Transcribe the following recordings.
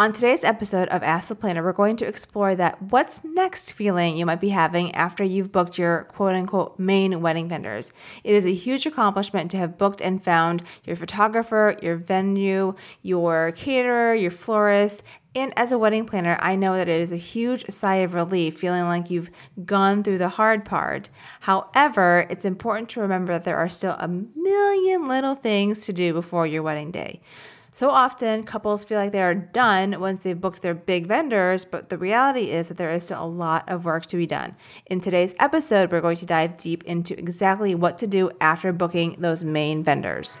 On today's episode of Ask the Planner, we're going to explore that what's next feeling you might be having after you've booked your quote unquote main wedding vendors. It is a huge accomplishment to have booked and found your photographer, your venue, your caterer, your florist, and as a wedding planner, I know that it is a huge sigh of relief feeling like you've gone through the hard part. However, it's important to remember that there are still a million little things to do before your wedding day. So often, couples feel like they are done once they've booked their big vendors, but the reality is that there is still a lot of work to be done. In today's episode, we're going to dive deep into exactly what to do after booking those main vendors.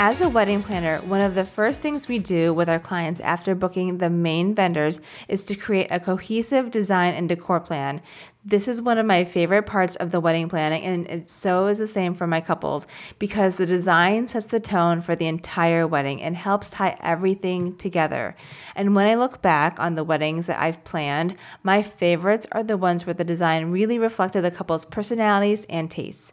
As a wedding planner, one of the first things we do with our clients after booking the main vendors is to create a cohesive design and decor plan. This is one of my favorite parts of the wedding planning, and it so is the same for my couples because the design sets the tone for the entire wedding and helps tie everything together. And when I look back on the weddings that I've planned, my favorites are the ones where the design really reflected the couple's personalities and tastes.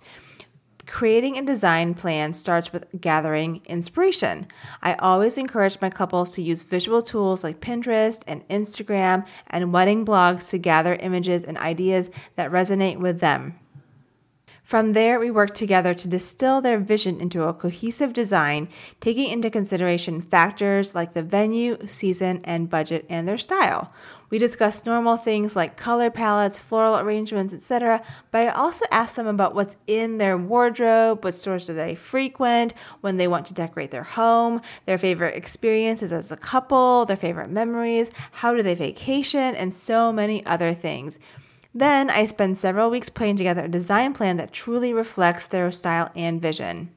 Creating a design plan starts with gathering inspiration. I always encourage my couples to use visual tools like Pinterest and Instagram and wedding blogs to gather images and ideas that resonate with them. From there, we work together to distill their vision into a cohesive design, taking into consideration factors like the venue, season, and budget and their style. We discuss normal things like color palettes, floral arrangements, etc., but I also ask them about what's in their wardrobe, what stores do they frequent, when they want to decorate their home, their favorite experiences as a couple, their favorite memories, how do they vacation, and so many other things. Then I spend several weeks putting together a design plan that truly reflects their style and vision.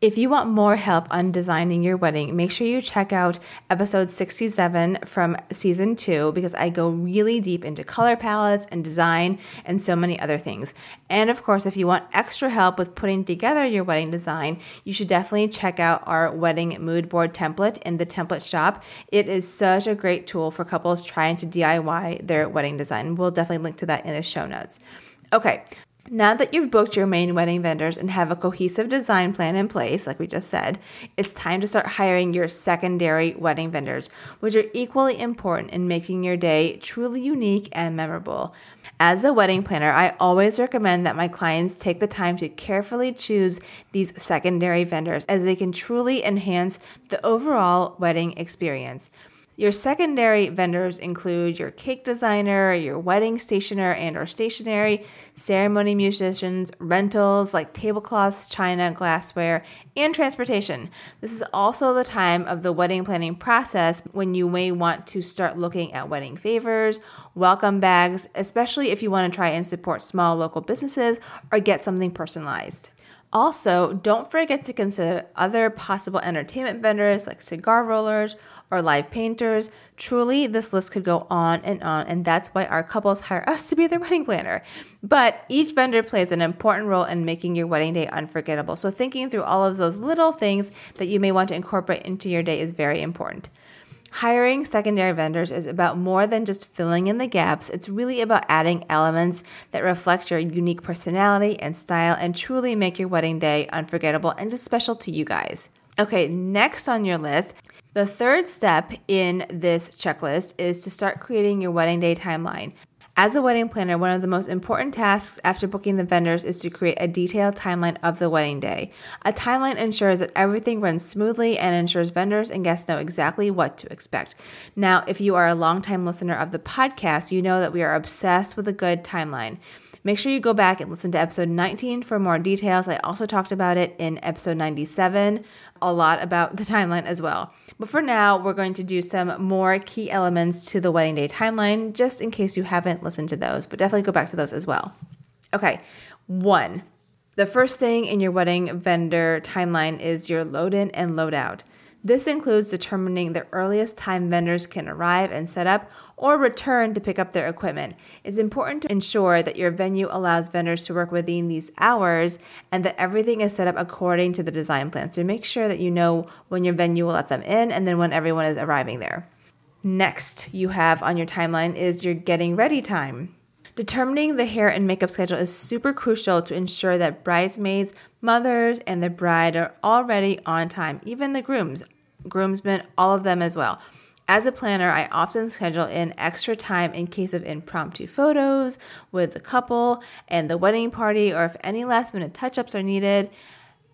If you want more help on designing your wedding, make sure you check out episode 67 from season two because I go really deep into color palettes and design and so many other things. And of course, if you want extra help with putting together your wedding design, you should definitely check out our wedding mood board template in the template shop. It is such a great tool for couples trying to DIY their wedding design. We'll definitely link to that in the show notes. Okay, now that you've booked your main wedding vendors and have a cohesive design plan in place, like we just said, it's time to start hiring your secondary wedding vendors, which are equally important in making your day truly unique and memorable. As a wedding planner, I always recommend that my clients take the time to carefully choose these secondary vendors as they can truly enhance the overall wedding experience. Your secondary vendors include your cake designer, your wedding stationer and or stationery, ceremony musicians, rentals like tablecloths, china, glassware, and transportation. This is also the time of the wedding planning process when you may want to start looking at wedding favors, welcome bags, especially if you want to try and support small local businesses or get something personalized. Also, don't forget to consider other possible entertainment vendors like cigar rollers or live painters. Truly, this list could go on and on, and that's why our couples hire us to be their wedding planner. But each vendor plays an important role in making your wedding day unforgettable. So, thinking through all of those little things that you may want to incorporate into your day is very important. Hiring secondary vendors is about more than just filling in the gaps. It's really about adding elements that reflect your unique personality and style and truly make your wedding day unforgettable and just special to you guys. Okay, next on your list, the third step in this checklist is to start creating your wedding day timeline. As a wedding planner, one of the most important tasks after booking the vendors is to create a detailed timeline of the wedding day. A timeline ensures that everything runs smoothly and ensures vendors and guests know exactly what to expect. Now, if you are a longtime listener of the podcast, you know that we are obsessed with a good timeline. Make sure you go back and listen to episode 19 for more details. I also talked about it in episode 97, a lot about the timeline as well. But for now, we're going to do some more key elements to the wedding day timeline, just in case you haven't listened to those, but definitely go back to those as well. Okay, one, The first thing in your wedding vendor timeline is your load in and load out. This includes determining the earliest time vendors can arrive and set up or return to pick up their equipment. It's important to ensure that your venue allows vendors to work within these hours and that everything is set up according to the design plan. So make sure that you know when your venue will let them in and then when everyone is arriving there. Next, you have on your timeline is your getting ready time. Determining the hair and makeup schedule is super crucial to ensure that bridesmaids, mothers, and the bride are already on time, even the grooms, groomsmen, all of them as well. As a planner, I often schedule in extra time in case of impromptu photos with the couple and the wedding party, or if any last minute touch ups are needed.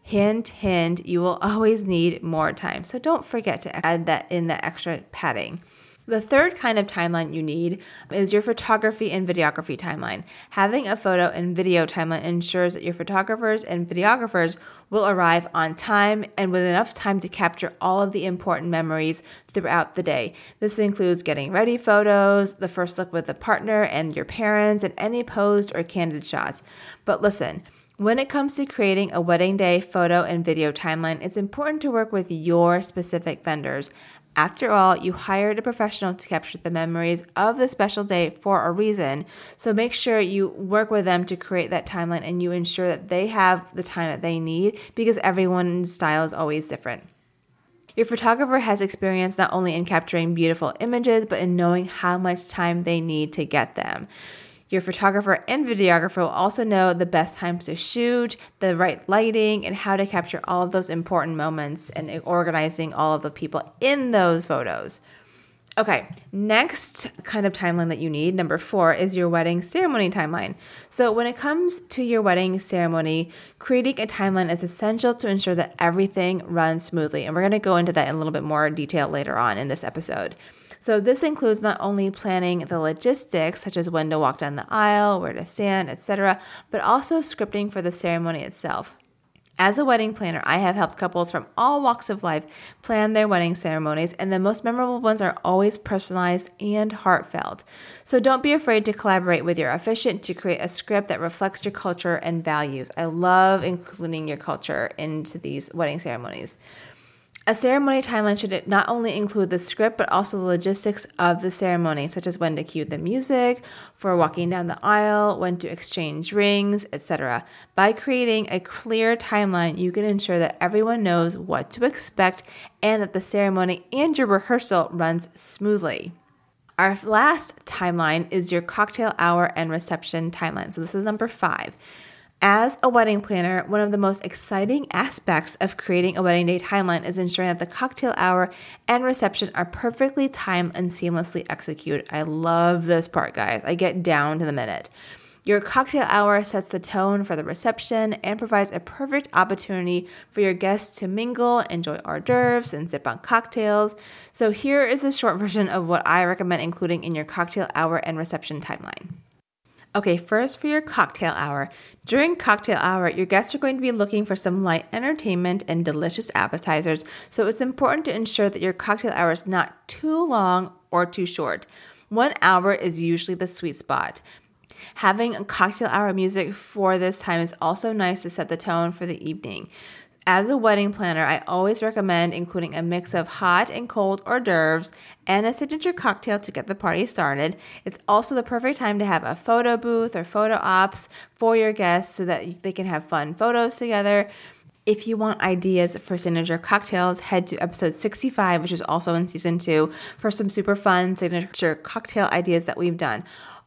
Hint, hint, you will always need more time. So don't forget to add that in the extra padding. The third kind of timeline you need is your photography and videography timeline. Having a photo and video timeline ensures that your photographers and videographers will arrive on time and with enough time to capture all of the important memories throughout the day. This includes getting ready photos, the first look with the partner and your parents, and any posed or candid shots. But listen, when it comes to creating a wedding day photo and video timeline, it's important to work with your specific vendors. After all, you hired a professional to capture the memories of the special day for a reason. So make sure you work with them to create that timeline and you ensure that they have the time that they need because everyone's style is always different. Your photographer has experience not only in capturing beautiful images, but in knowing how much time they need to get them. Your photographer and videographer will also know the best times to shoot, the right lighting, and how to capture all of those important moments and organizing all of the people in those photos. Okay, next kind of timeline that you need, number four, is your wedding ceremony timeline. So, when it comes to your wedding ceremony, creating a timeline is essential to ensure that everything runs smoothly. And we're gonna go into that in a little bit more detail later on in this episode. So this includes not only planning the logistics, such as when to walk down the aisle, where to stand, etc., but also scripting for the ceremony itself. As a wedding planner, I have helped couples from all walks of life plan their wedding ceremonies, and the most memorable ones are always personalized and heartfelt. So don't be afraid to collaborate with your officiant to create a script that reflects your culture and values. I love including your culture into these wedding ceremonies. A ceremony timeline should not only include the script, but also the logistics of the ceremony, such as when to cue the music, for walking down the aisle, when to exchange rings, etc. By creating a clear timeline, you can ensure that everyone knows what to expect and that the ceremony and your rehearsal runs smoothly. Our last timeline is your cocktail hour and reception timeline. So this is number five. As a wedding planner, one of the most exciting aspects of creating a wedding day timeline is ensuring that the cocktail hour and reception are perfectly timed and seamlessly executed. I love this part, guys. I get down to the minute. Your cocktail hour sets the tone for the reception and provides a perfect opportunity for your guests to mingle, enjoy hors d'oeuvres, and sip on cocktails. So, here is a short version of what I recommend including in your cocktail hour and reception timeline. Okay, first for your cocktail hour. During cocktail hour, your guests are going to be looking for some light entertainment and delicious appetizers, so it's important to ensure that your cocktail hour is not too long or too short. One hour is usually the sweet spot. Having a cocktail hour music for this time is also nice to set the tone for the evening. As a wedding planner, I always recommend including a mix of hot and cold hors d'oeuvres and a signature cocktail to get the party started. It's also the perfect time to have a photo booth or photo ops for your guests so that they can have fun photos together. If you want ideas for signature cocktails, head to episode 65, which is also in season two, for some super fun signature cocktail ideas that we've done.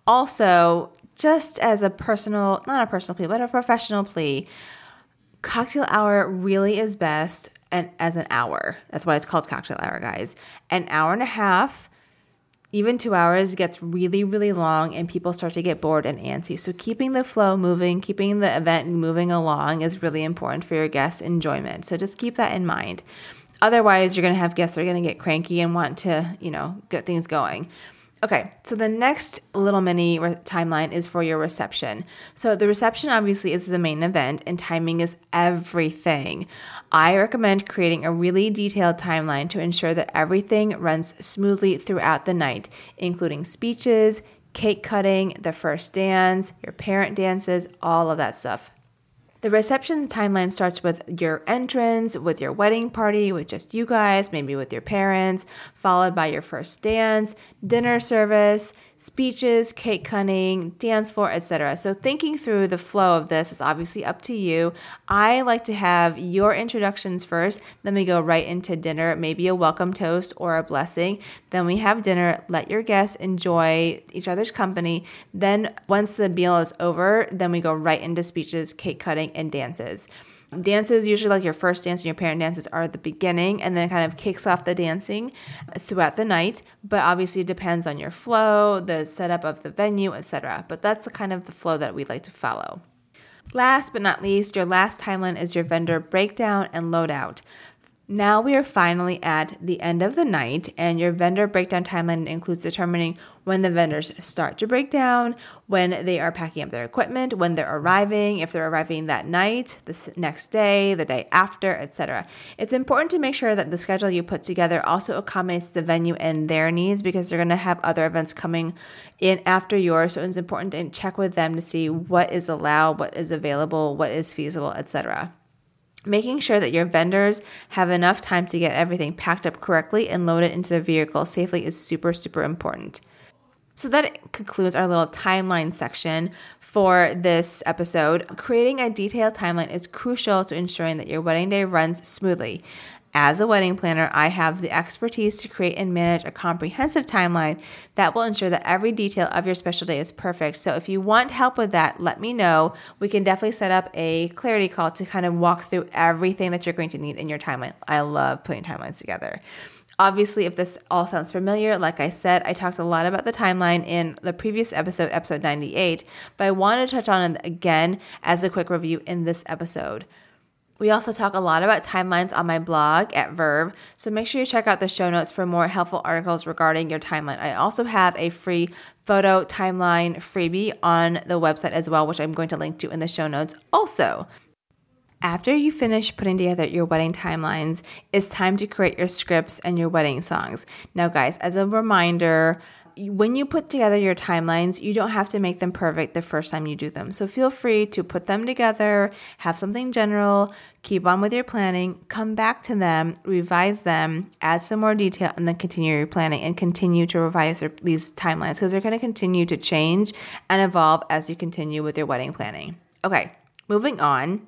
Also, just as a personal, not a personal plea, but a professional plea, cocktail hour really is best and as an hour. That's why it's called cocktail hour, guys. An hour and a half, even two hours gets really, really long and people start to get bored and antsy. So keeping the flow moving, keeping the event moving along is really important for your guests' enjoyment. So just keep that in mind. Otherwise, you're going to have guests that are going to get cranky and want to, you know, get things going. Okay, so the next little mini re- timeline is for your reception. So the reception obviously is the main event, and timing is everything. I recommend creating a really detailed timeline to ensure that everything runs smoothly throughout the night, including speeches, cake cutting, the first dance, your parent dances, all of that stuff. The reception timeline starts with your entrance, with your wedding party, with just you guys, maybe with your parents, followed by your first dance, dinner service, speeches, cake cutting, dance floor, etc. So thinking through the flow of this is obviously up to you. I like to have your introductions first, then we go right into dinner, maybe a welcome toast or a blessing. Then we have dinner, let your guests enjoy each other's company. Then once the meal is over, then we go right into speeches, cake cutting, and dances. Dances, usually like your first dance and your parent dances, are the beginning and then it kind of kicks off the dancing throughout the night. But obviously, it depends on your flow, the setup of the venue, etc. But that's the kind of the flow that we like to follow. Last but not least, your last timeline is your vendor breakdown and loadout. Now we are finally at the end of the night, and your vendor breakdown timeline includes determining when the vendors start to break down, when they are packing up their equipment, when they're arriving, if they're arriving that night, the next day, the day after, etc. It's important to make sure that the schedule you put together also accommodates the venue and their needs because they're going to have other events coming in after yours. So it's important to check with them to see what is allowed, what is available, what is feasible, etc. Making sure that your vendors have enough time to get everything packed up correctly and loaded into the vehicle safely is super, super important. So that concludes our little timeline section for this episode. Creating a detailed timeline is crucial to ensuring that your wedding day runs smoothly. As a wedding planner, I have the expertise to create and manage a comprehensive timeline that will ensure that every detail of your special day is perfect. So, if you want help with that, let me know. We can definitely set up a clarity call to kind of walk through everything that you're going to need in your timeline. I love putting timelines together. Obviously, if this all sounds familiar, like I said, I talked a lot about the timeline in the previous episode, episode 98, but I want to touch on it again as a quick review in this episode. We also talk a lot about timelines on my blog at Verve, so make sure you check out the show notes for more helpful articles regarding your timeline. I also have a free photo timeline freebie on the website as well, which I'm going to link to in the show notes also. After you finish putting together your wedding timelines, it's time to create your scripts and your wedding songs. Now, guys, as a reminder, when you put together your timelines, you don't have to make them perfect the first time you do them. So feel free to put them together, have something general, keep on with your planning, come back to them, revise them, add some more detail, and then continue your planning and continue to revise these timelines because they're going to continue to change and evolve as you continue with your wedding planning. Okay, moving on.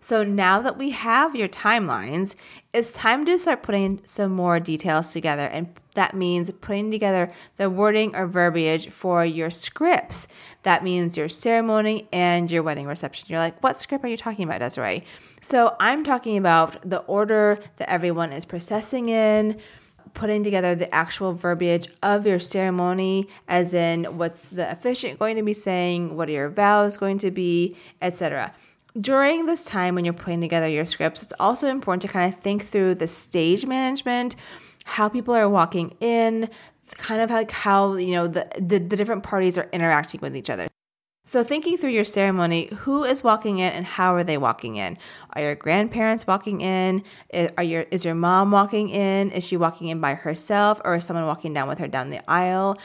So now that we have your timelines, it's time to start putting some more details together. And that means putting together the wording or verbiage for your scripts. That means your ceremony and your wedding reception. You're like, what script are you talking about, Desirée? So I'm talking about the order that everyone is processing in putting together the actual verbiage of your ceremony, as in what's the officiant going to be saying, what are your vows going to be, etc during this time when you're putting together your scripts, it's also important to kind of think through the stage management, how people are walking in, kind of like how, you know, the, the, the different parties are interacting with each other. So, thinking through your ceremony, who is walking in and how are they walking in? Are your grandparents walking in? Are your is your mom walking in? Is she walking in by herself, or is someone walking down with her down the aisle?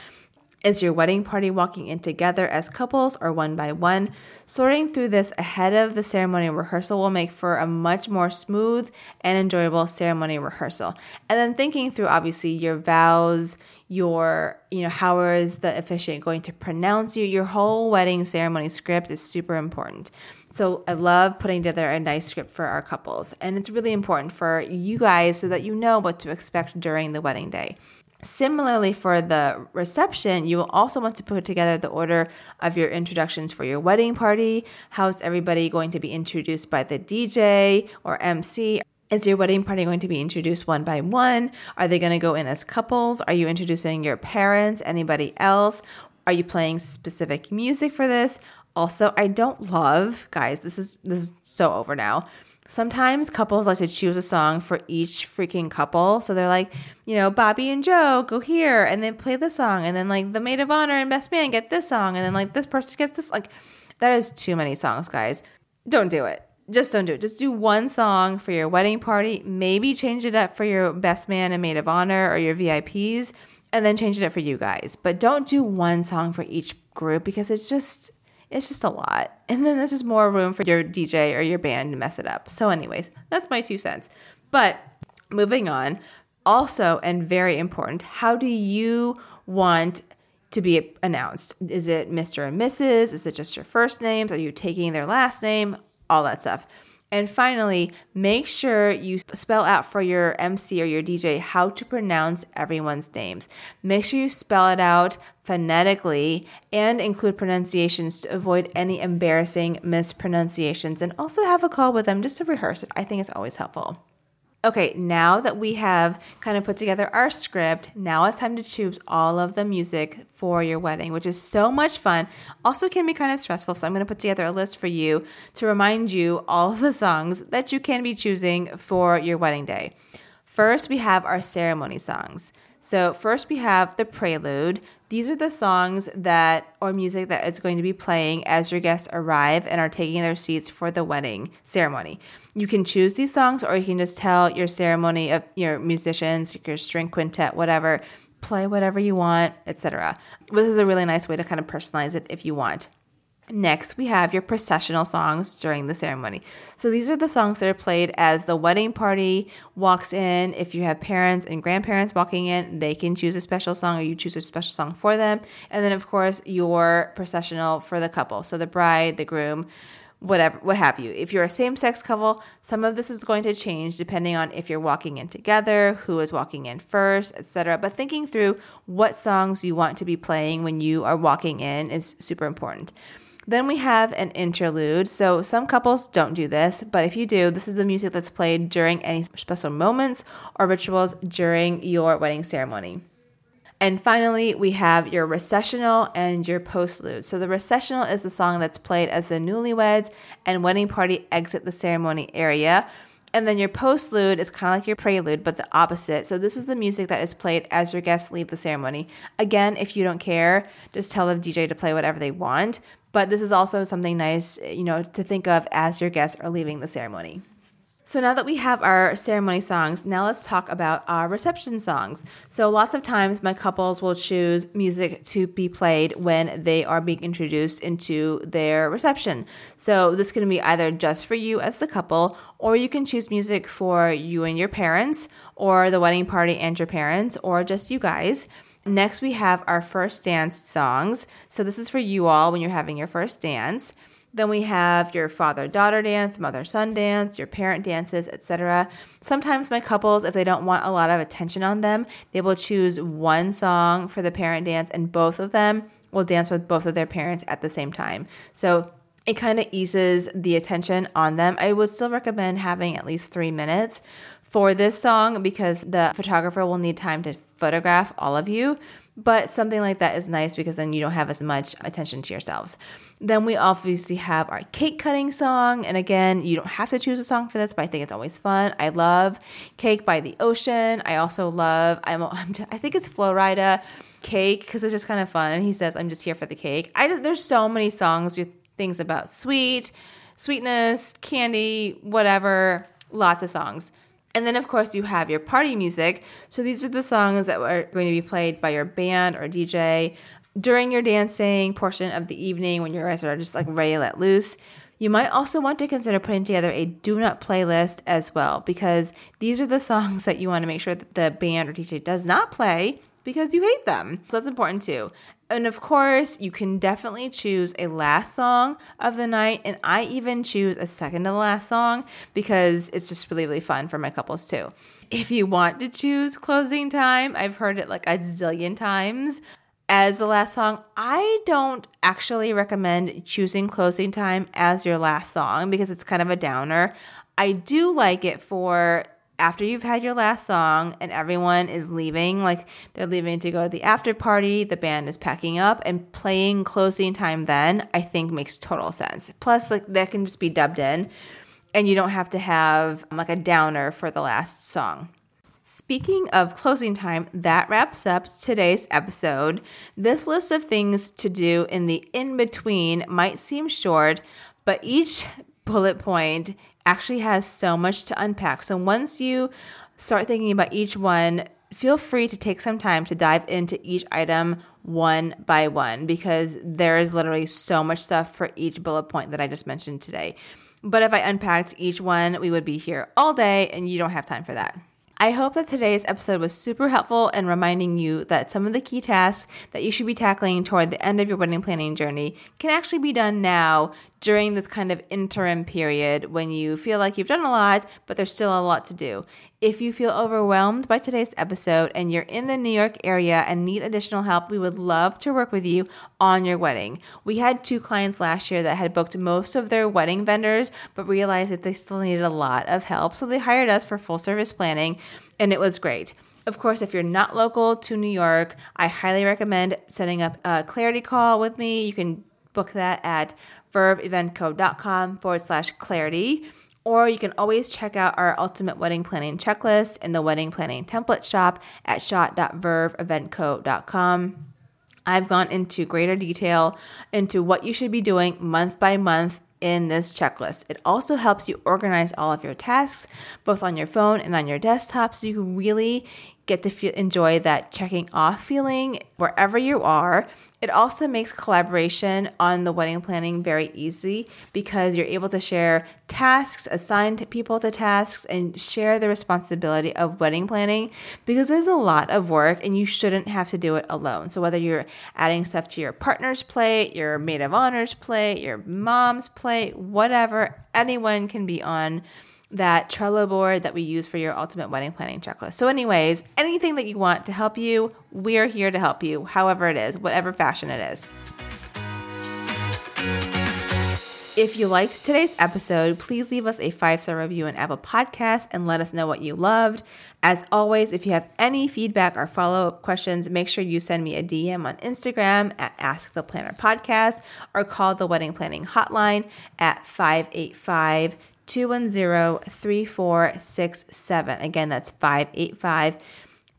Is your wedding party walking in together as couples or one by one? Sorting through this ahead of the ceremony rehearsal will make for a much more smooth and enjoyable ceremony rehearsal. And then thinking through obviously your vows, your, you know, how is the officiant going to pronounce you? Your whole wedding ceremony script is super important. So I love putting together a nice script for our couples. And it's really important for you guys so that you know what to expect during the wedding day. Similarly, for the reception, you will also want to put together the order of your introductions for your wedding party. How's everybody going to be introduced by the DJ or MC? Is your wedding party going to be introduced one by one? Are they going to go in as couples? Are you introducing your parents, anybody else? Are you playing specific music for this? Also, I don't love, guys, this is this is so over now Sometimes couples like to choose a song for each freaking couple. So they're like, you know, Bobby and Joe go here and then play this song. And then like the maid of honor and best man get this song. And then like this person gets this. Like, that is too many songs, guys. Don't do it. Just don't do it. Just do one song for your wedding party. Maybe change it up for your best man and maid of honor or your VIPs. And then change it up for you guys. But don't do one song for each group because it's just it's just a lot. And then there's just more room for your DJ or your band to mess it up. So, anyways, that's my two cents. But moving on, also, and very important, how do you want to be announced? Is it Mr. and Mrs.? Is it just your first names? Are you taking their last name? All that stuff. And finally, make sure you spell out for your MC or your DJ how to pronounce everyone's names. Make sure you spell it out phonetically and include pronunciations to avoid any embarrassing mispronunciations and also have a call with them just to rehearse it. I think it's always helpful. Okay, now that we have kind of put together our script, now it's time to choose all of the music for your wedding, which is so much fun. Also, can be kind of stressful. So, I'm going to put together a list for you to remind you all of the songs that you can be choosing for your wedding day. First, we have our ceremony songs. So, first we have the prelude. These are the songs that or music that is going to be playing as your guests arrive and are taking their seats for the wedding ceremony. You can choose these songs or you can just tell your ceremony of your musicians, your string quintet, whatever, play whatever you want, etc. This is a really nice way to kind of personalize it if you want. Next, we have your processional songs during the ceremony. So these are the songs that are played as the wedding party walks in. If you have parents and grandparents walking in, they can choose a special song or you choose a special song for them. And then, of course, your processional for the couple. So the bride, the groom, whatever what have you if you're a same-sex couple some of this is going to change depending on if you're walking in together who is walking in first etc but thinking through what songs you want to be playing when you are walking in is super important then we have an interlude. So some couples don't do this, but if you do, this is the music that's played during any special moments or rituals during your wedding ceremony. And finally, we have your recessional and your postlude. So the recessional is the song that's played as the newlyweds and wedding party exit the ceremony area. And then your postlude is kind of like your prelude, but the opposite. So this is the music that is played as your guests leave the ceremony. Again, if you don't care, just tell the DJ to play whatever they want. But this is also something nice, you know, to think of as your guests are leaving the ceremony. So now that we have our ceremony songs, now let's talk about our reception songs. So lots of times my couples will choose music to be played when they are being introduced into their reception. So this can be either just for you as the couple, or you can choose music for you and your parents, or the wedding party and your parents, or just you guys. Next, we have our first dance songs. So, this is for you all when you're having your first dance. Then we have your father daughter dance, mother son dance, your parent dances, etc. Sometimes my couples, if they don't want a lot of attention on them, they will choose one song for the parent dance and both of them will dance with both of their parents at the same time. So it kind of eases the attention on them. I would still recommend having at least three minutes for this song because the photographer will need time to photograph all of you. But something like that is nice because then you don't have as much attention to yourselves. Then we obviously have our cake cutting song. And again, you don't have to choose a song for this, but I think it's always fun. I love Cake by the Ocean. I also love, I'm, I'm I think it's Flo Rida Cake because it's just kind of fun. And he says, I'm just here for the cake. I just, there's so many songs, things about sweet, sweetness, candy, whatever, lots of songs. And then, of course, you have your party music. So these are the songs that are going to be played by your band or DJ during your dancing portion of the evening when you guys are just like ready to let loose. You might also want to consider putting together a do not playlist as well because these are the songs that you want to make sure that the band or DJ does not play because you hate them. So that's important too. And of course, you can definitely choose a last song of the night. And I even choose a second to the last song because it's just really, really fun for my couples too. If you want to choose closing time, I've heard it like a zillion times as the last song. I don't actually recommend choosing closing time as your last song because it's kind of a downer. I do like it for after you've had your last song and everyone is leaving, like they're leaving to go to the after party, the band is packing up and playing closing time then, I think makes total sense. Plus, like that can just be dubbed in and you don't have to have like a downer for the last song. Speaking of closing time, that wraps up today's episode. This list of things to do in the in between might seem short, but each bullet point actually has so much to unpack. So once you start thinking about each one, feel free to take some time to dive into each item one by one because there is literally so much stuff for each bullet point that I just mentioned today. But if I unpacked each one, we would be here all day and you don't have time for that. I hope that today's episode was super helpful in reminding you that some of the key tasks that you should be tackling toward the end of your wedding planning journey can actually be done now during this kind of interim period when you feel like you've done a lot, but there's still a lot to do. If you feel overwhelmed by today's episode and you're in the New York area and need additional help, we would love to work with you on your wedding. We had two clients last year that had booked most of their wedding vendors, but realized that they still needed a lot of help. So they hired us for full service planning, and it was great. Of course, if you're not local to New York, I highly recommend setting up a clarity call with me. You can book that at verveeventco.com forward slash clarity. Or you can always check out our ultimate wedding planning checklist in the wedding planning template shop at shop.verveeventco.com. I've gone into greater detail into what you should be doing month by month in this checklist. It also helps you organize all of your tasks, both on your phone and on your desktop, so you can really get to feel, enjoy that checking off feeling wherever you are. It also makes collaboration on the wedding planning very easy because you're able to share tasks, assign people to tasks, and share the responsibility of wedding planning because there's a lot of work and you shouldn't have to do it alone. So, whether you're adding stuff to your partner's plate, your maid of honor's plate, your mom's plate, whatever, anyone can be on that Trello board that we use for your ultimate wedding planning checklist. So, anyways, anything that you want to help you, we're here to help you, however it is, whatever fashion it is. If you liked today's episode, please leave us a five star review on Apple Podcasts and let us know what you loved. As always, if you have any feedback or follow up questions, make sure you send me a DM on Instagram at Ask the Planner Podcast or call the Wedding Planning Hotline at 585 210 3467. Again, that's 585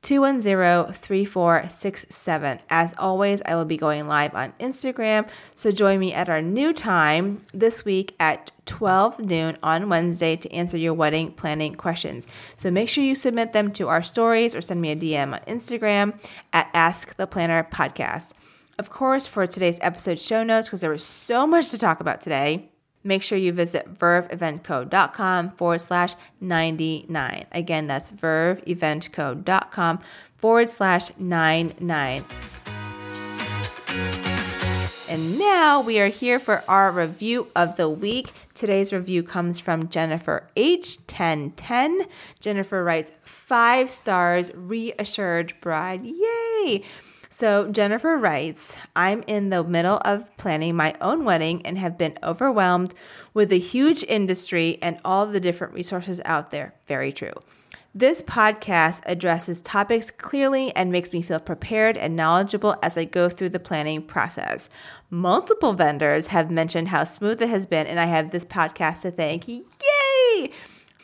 210 3467. As always, I will be going live on Instagram, so join me at our new time this week at 12 noon on Wednesday to answer your wedding planning questions. So make sure you submit them to our stories or send me a DM on Instagram at Ask the Planner Podcast. Of course, for today's episode show notes, because there was so much to talk about today, make sure you visit verveeventco.com forward slash 99. Again, that's verveeventco.com forward slash 99. And now we are here for our review of the week. Today's review comes from Jennifer H1010. Jennifer writes, Five stars, reassured bride. Yay! So Jennifer writes, I'm in the middle of planning my own wedding and have been overwhelmed with the huge industry and all the different resources out there. Very true. This podcast addresses topics clearly and makes me feel prepared and knowledgeable as I go through the planning process. Multiple vendors have mentioned how smooth it has been, and I have this podcast to thank. Yay!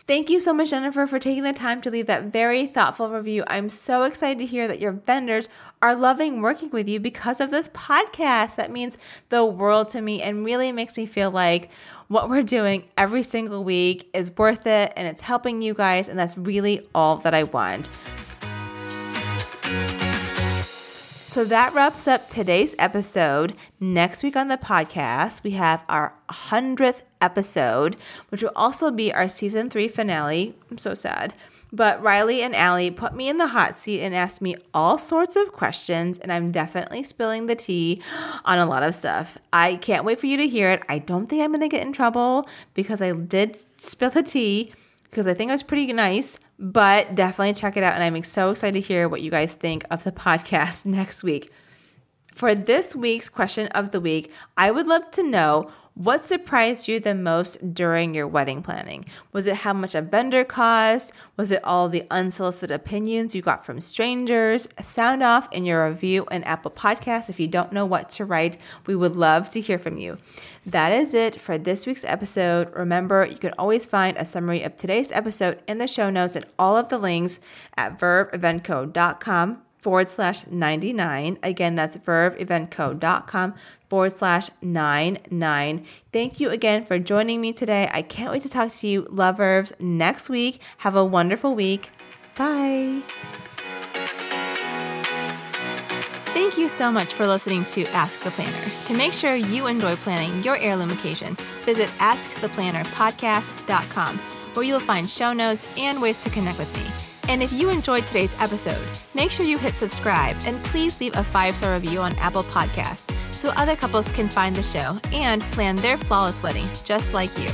Thank you so much, Jennifer, for taking the time to leave that very thoughtful review. I'm so excited to hear that your vendors are loving working with you because of this podcast. That means the world to me and really makes me feel like what we're doing every single week is worth it and it's helping you guys. And that's really all that I want. So that wraps up today's episode. Next week on the podcast, we have our 100th episode, which will also be our season three finale. I'm so sad. But Riley and Allie put me in the hot seat and asked me all sorts of questions, and I'm definitely spilling the tea on a lot of stuff. I can't wait for you to hear it. I don't think I'm going to get in trouble because I did spill the tea because I think it was pretty nice, but definitely check it out. And I'm so excited to hear what you guys think of the podcast next week. For this week's question of the week, I would love to know what surprised you the most during your wedding planning? Was it how much a vendor cost? Was it all the unsolicited opinions you got from strangers? Sound off in your review and Apple Podcasts. If you don't know what to write, we would love to hear from you. That is it for this week's episode. Remember, you can always find a summary of today's episode in the show notes and all of the links at verveeventco.com forward slash 99. Again, that's verveeventco.com forward slash nine nine. Thank you again for joining me today. I can't wait to talk to you, love verbs, next week. Have a wonderful week. Bye. Thank you so much for listening to Ask the Planner. To make sure you enjoy planning your heirloom occasion, visit asktheplannerpodcast.com where you'll find show notes and ways to connect with me. And if you enjoyed today's episode, make sure you hit subscribe and please leave a five star review on Apple Podcasts so other couples can find the show and plan their flawless wedding just like you.